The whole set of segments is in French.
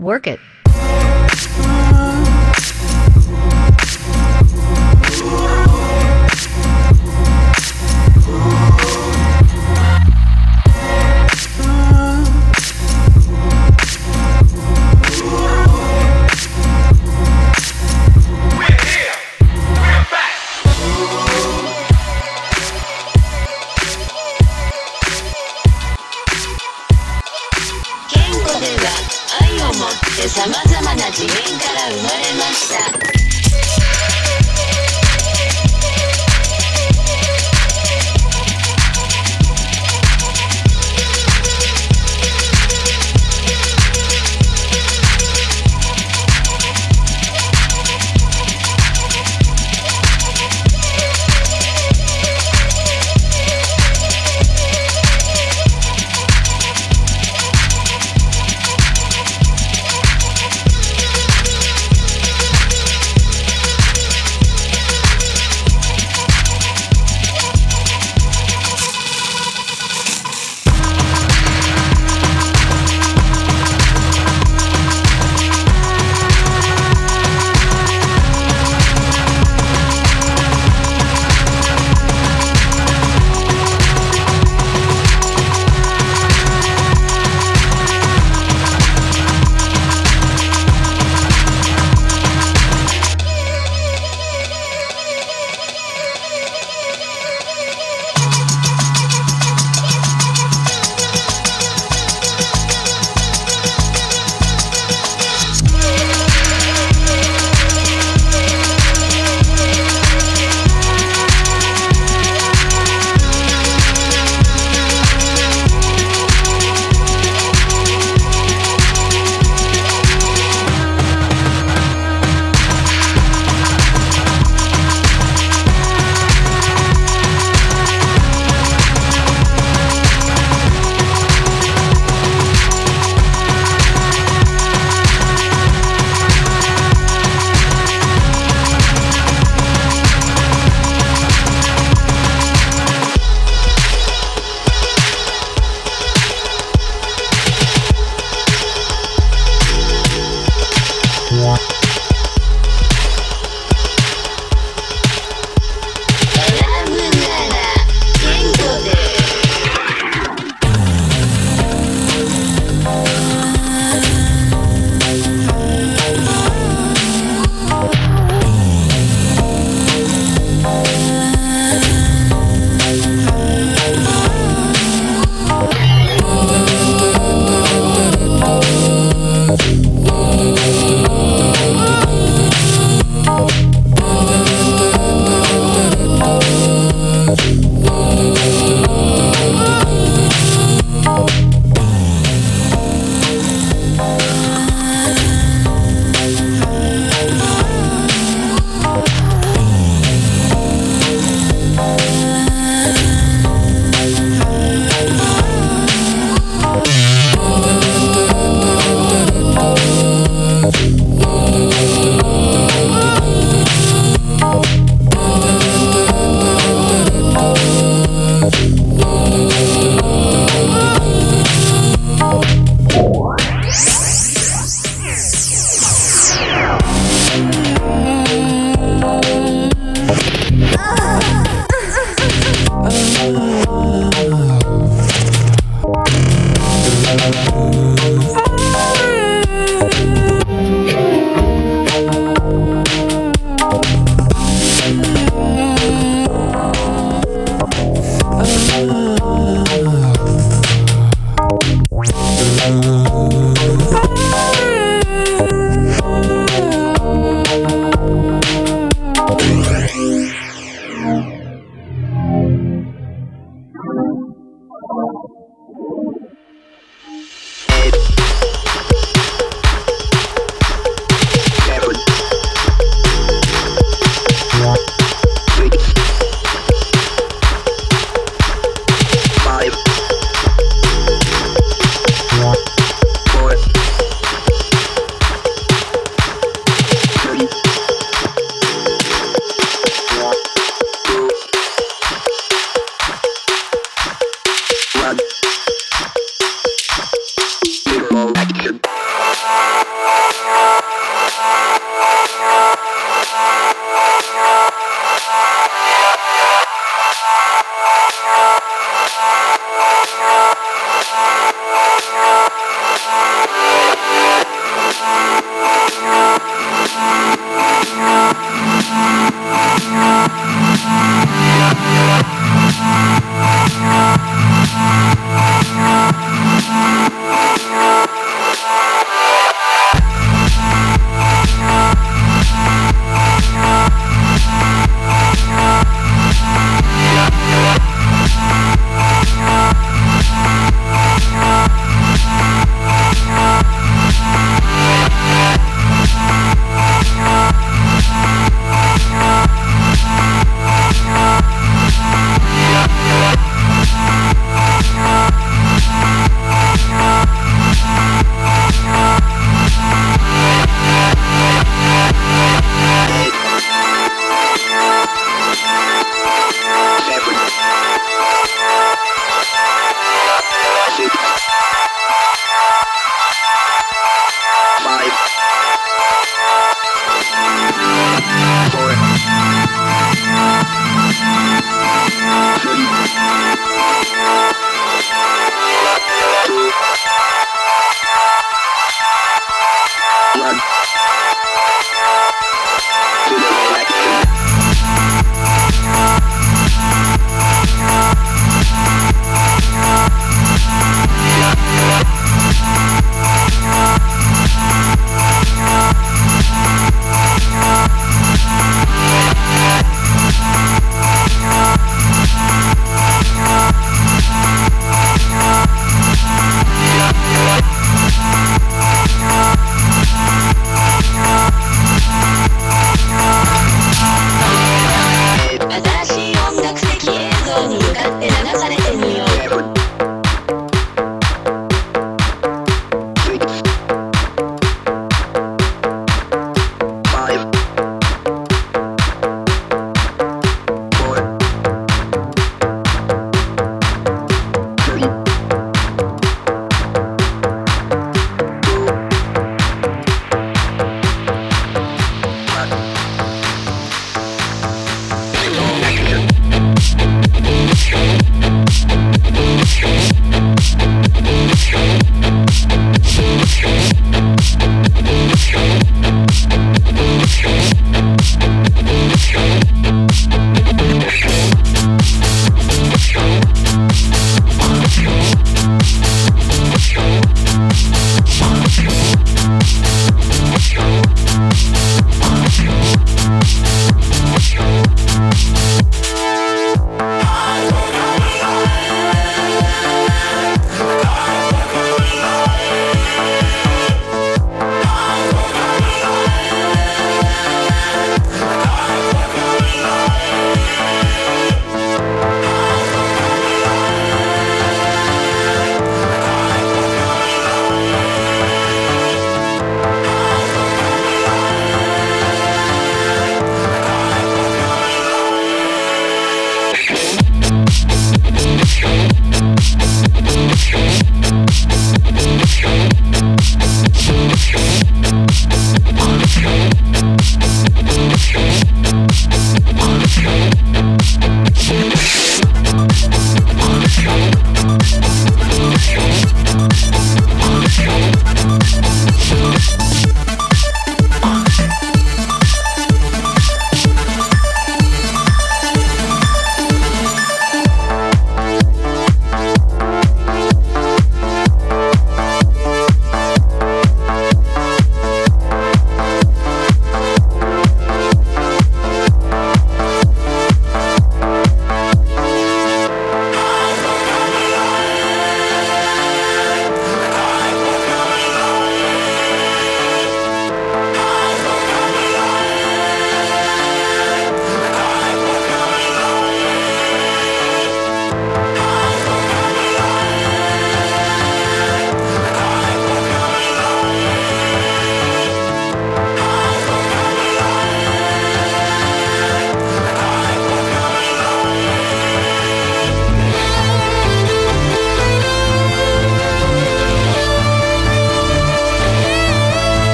Work it.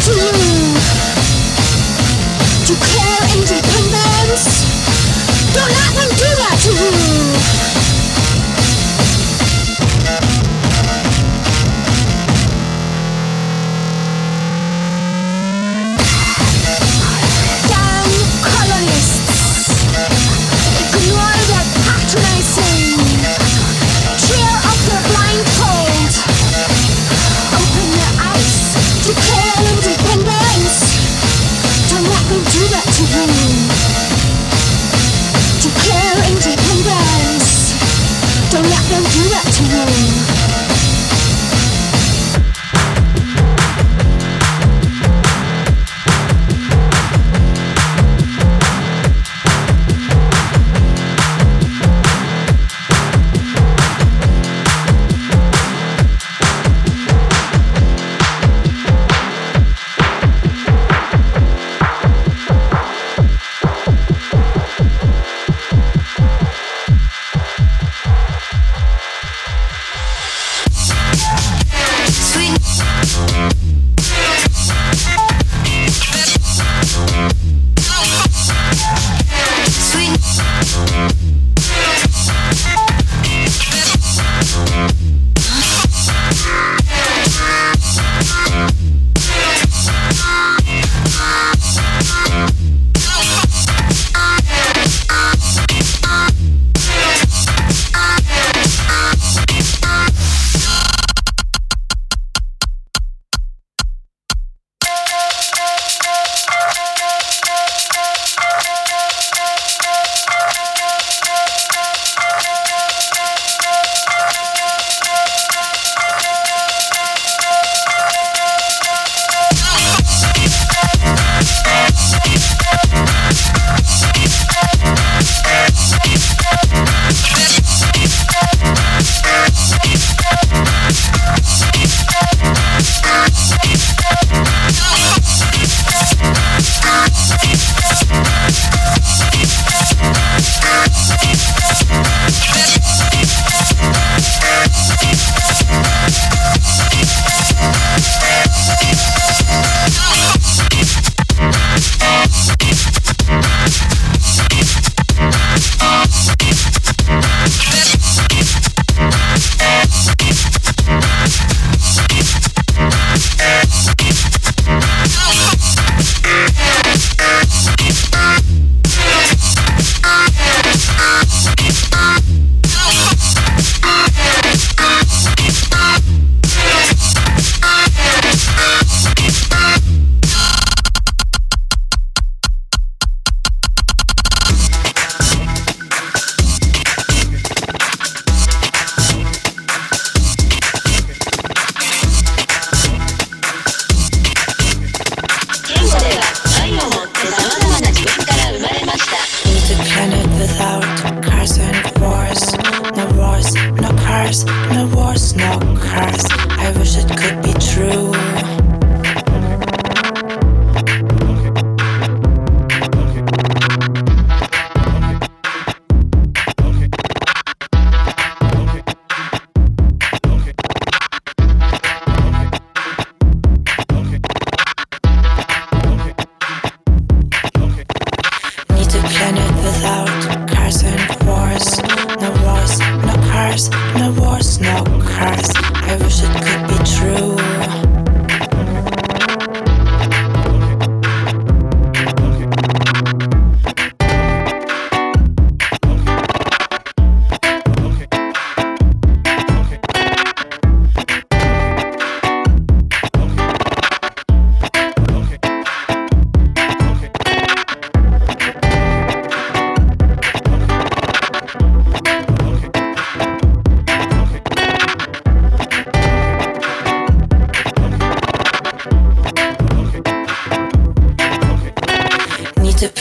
to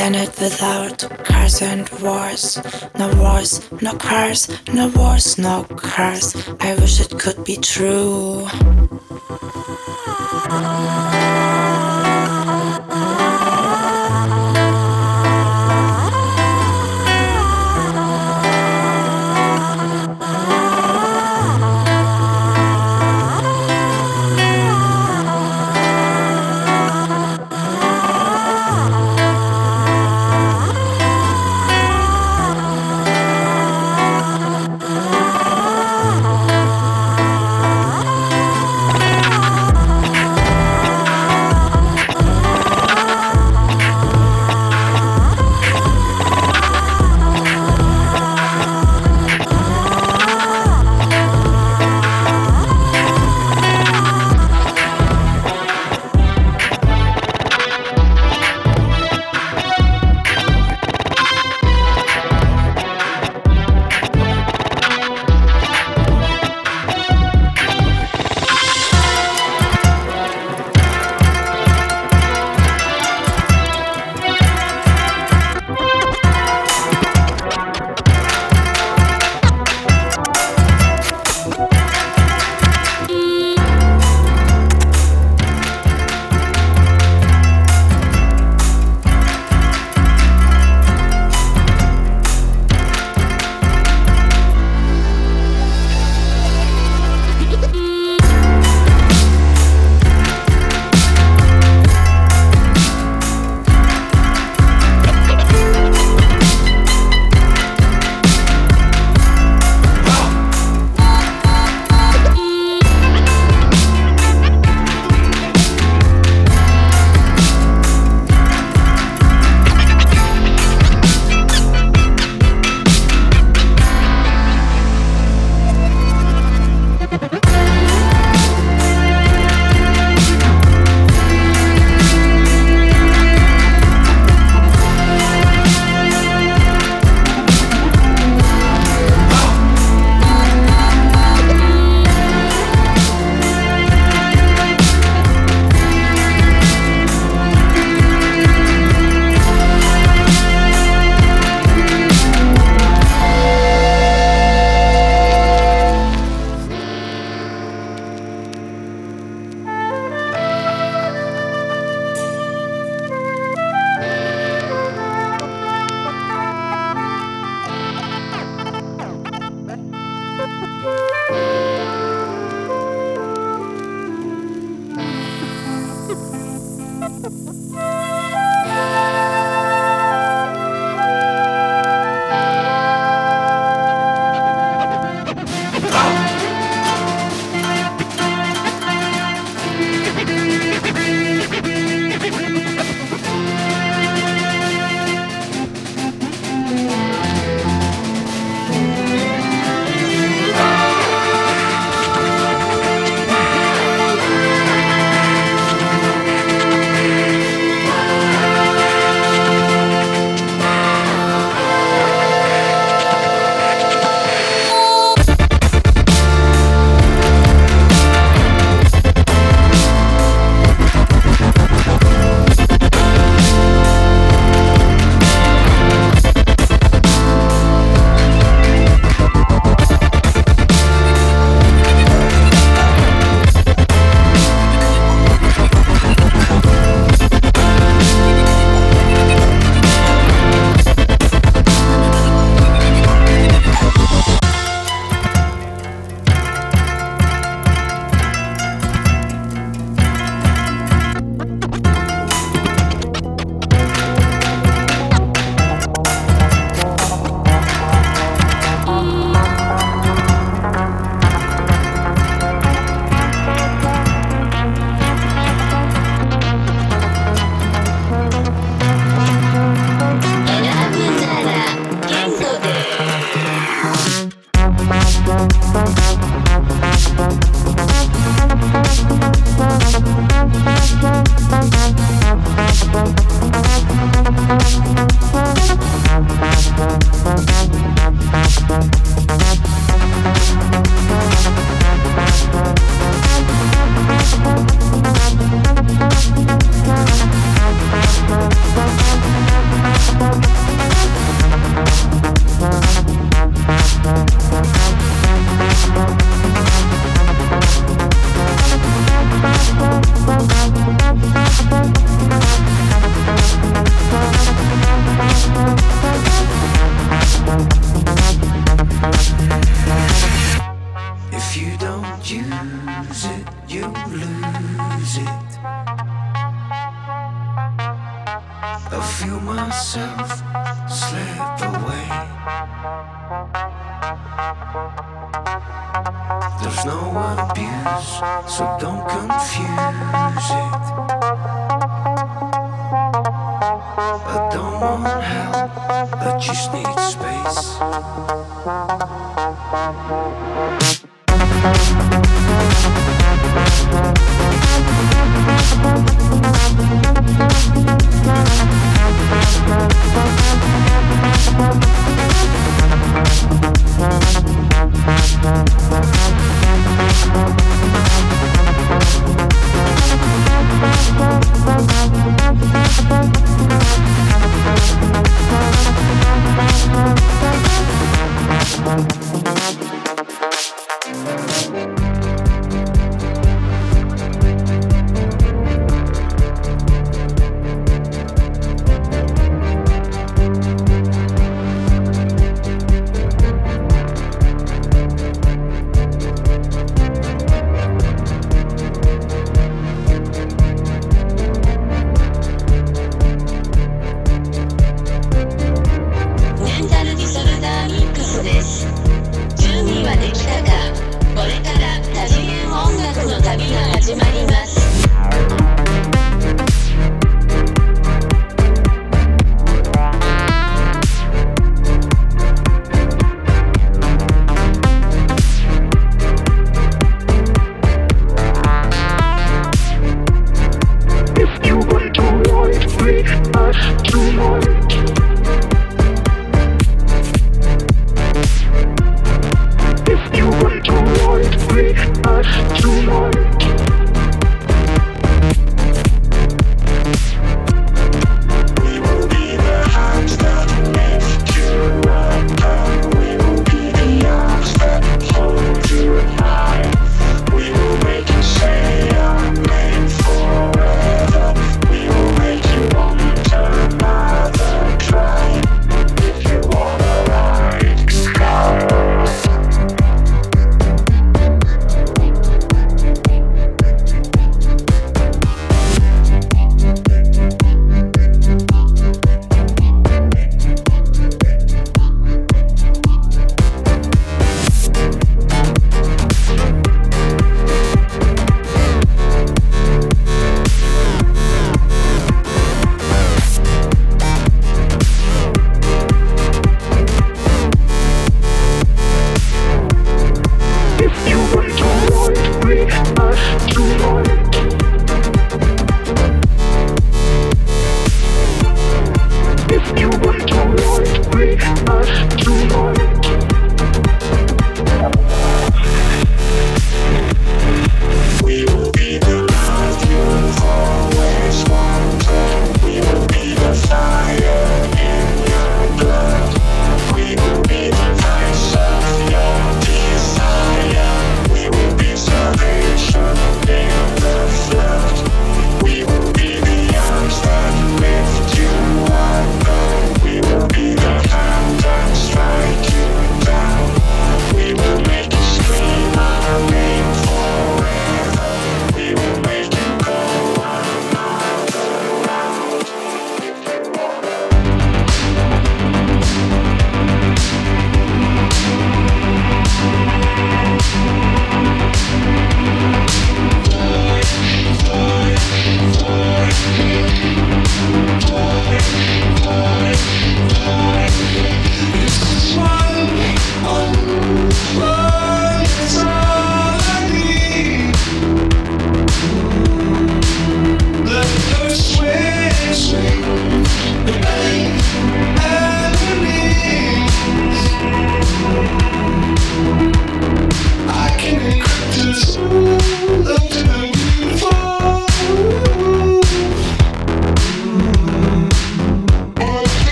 planet without cars and wars. No wars, no cars, no wars, no cars. I wish it could be true.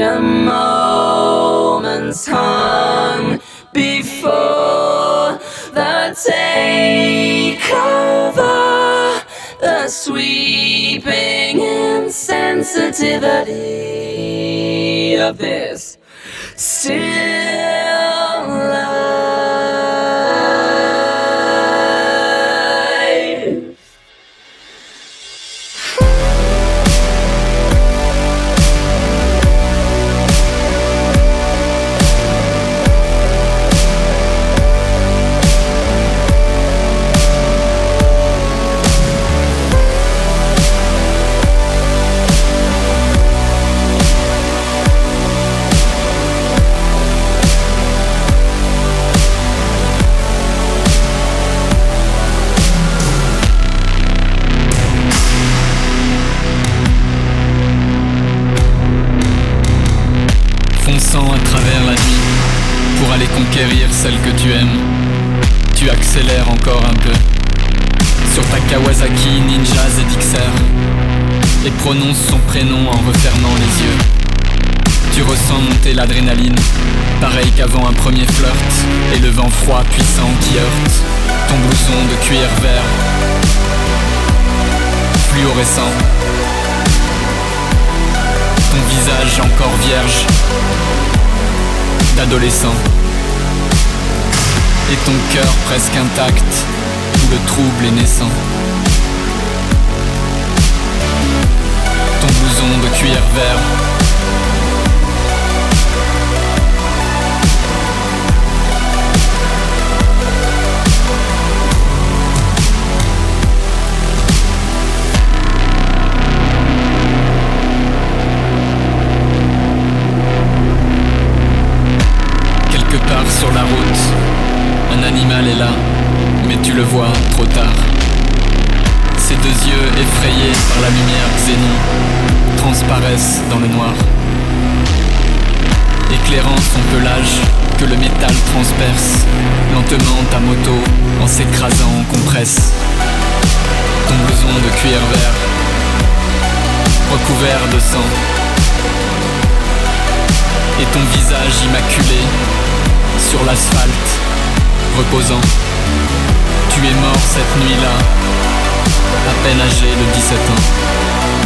Pleasure moments hung before the takeover, the sweeping insensitivity of this still prononce son prénom en refermant les yeux. Tu ressens monter l'adrénaline, pareil qu'avant un premier flirt, et le vent froid puissant qui heurte ton blouson de cuir vert, fluorescent, ton visage encore vierge d'adolescent, et ton cœur presque intact, où le trouble est naissant. Blouson de cuir vert Quelque part sur la route, un animal est là, mais tu le vois trop tard. Ses deux yeux effrayés par la lumière transparaissent dans le noir, éclairant son pelage que le métal transperce lentement ta moto en s'écrasant en compresse. Ton blouson de cuir vert, recouvert de sang, et ton visage immaculé sur l'asphalte, reposant. Tu es mort cette nuit-là, à peine âgé de 17 ans.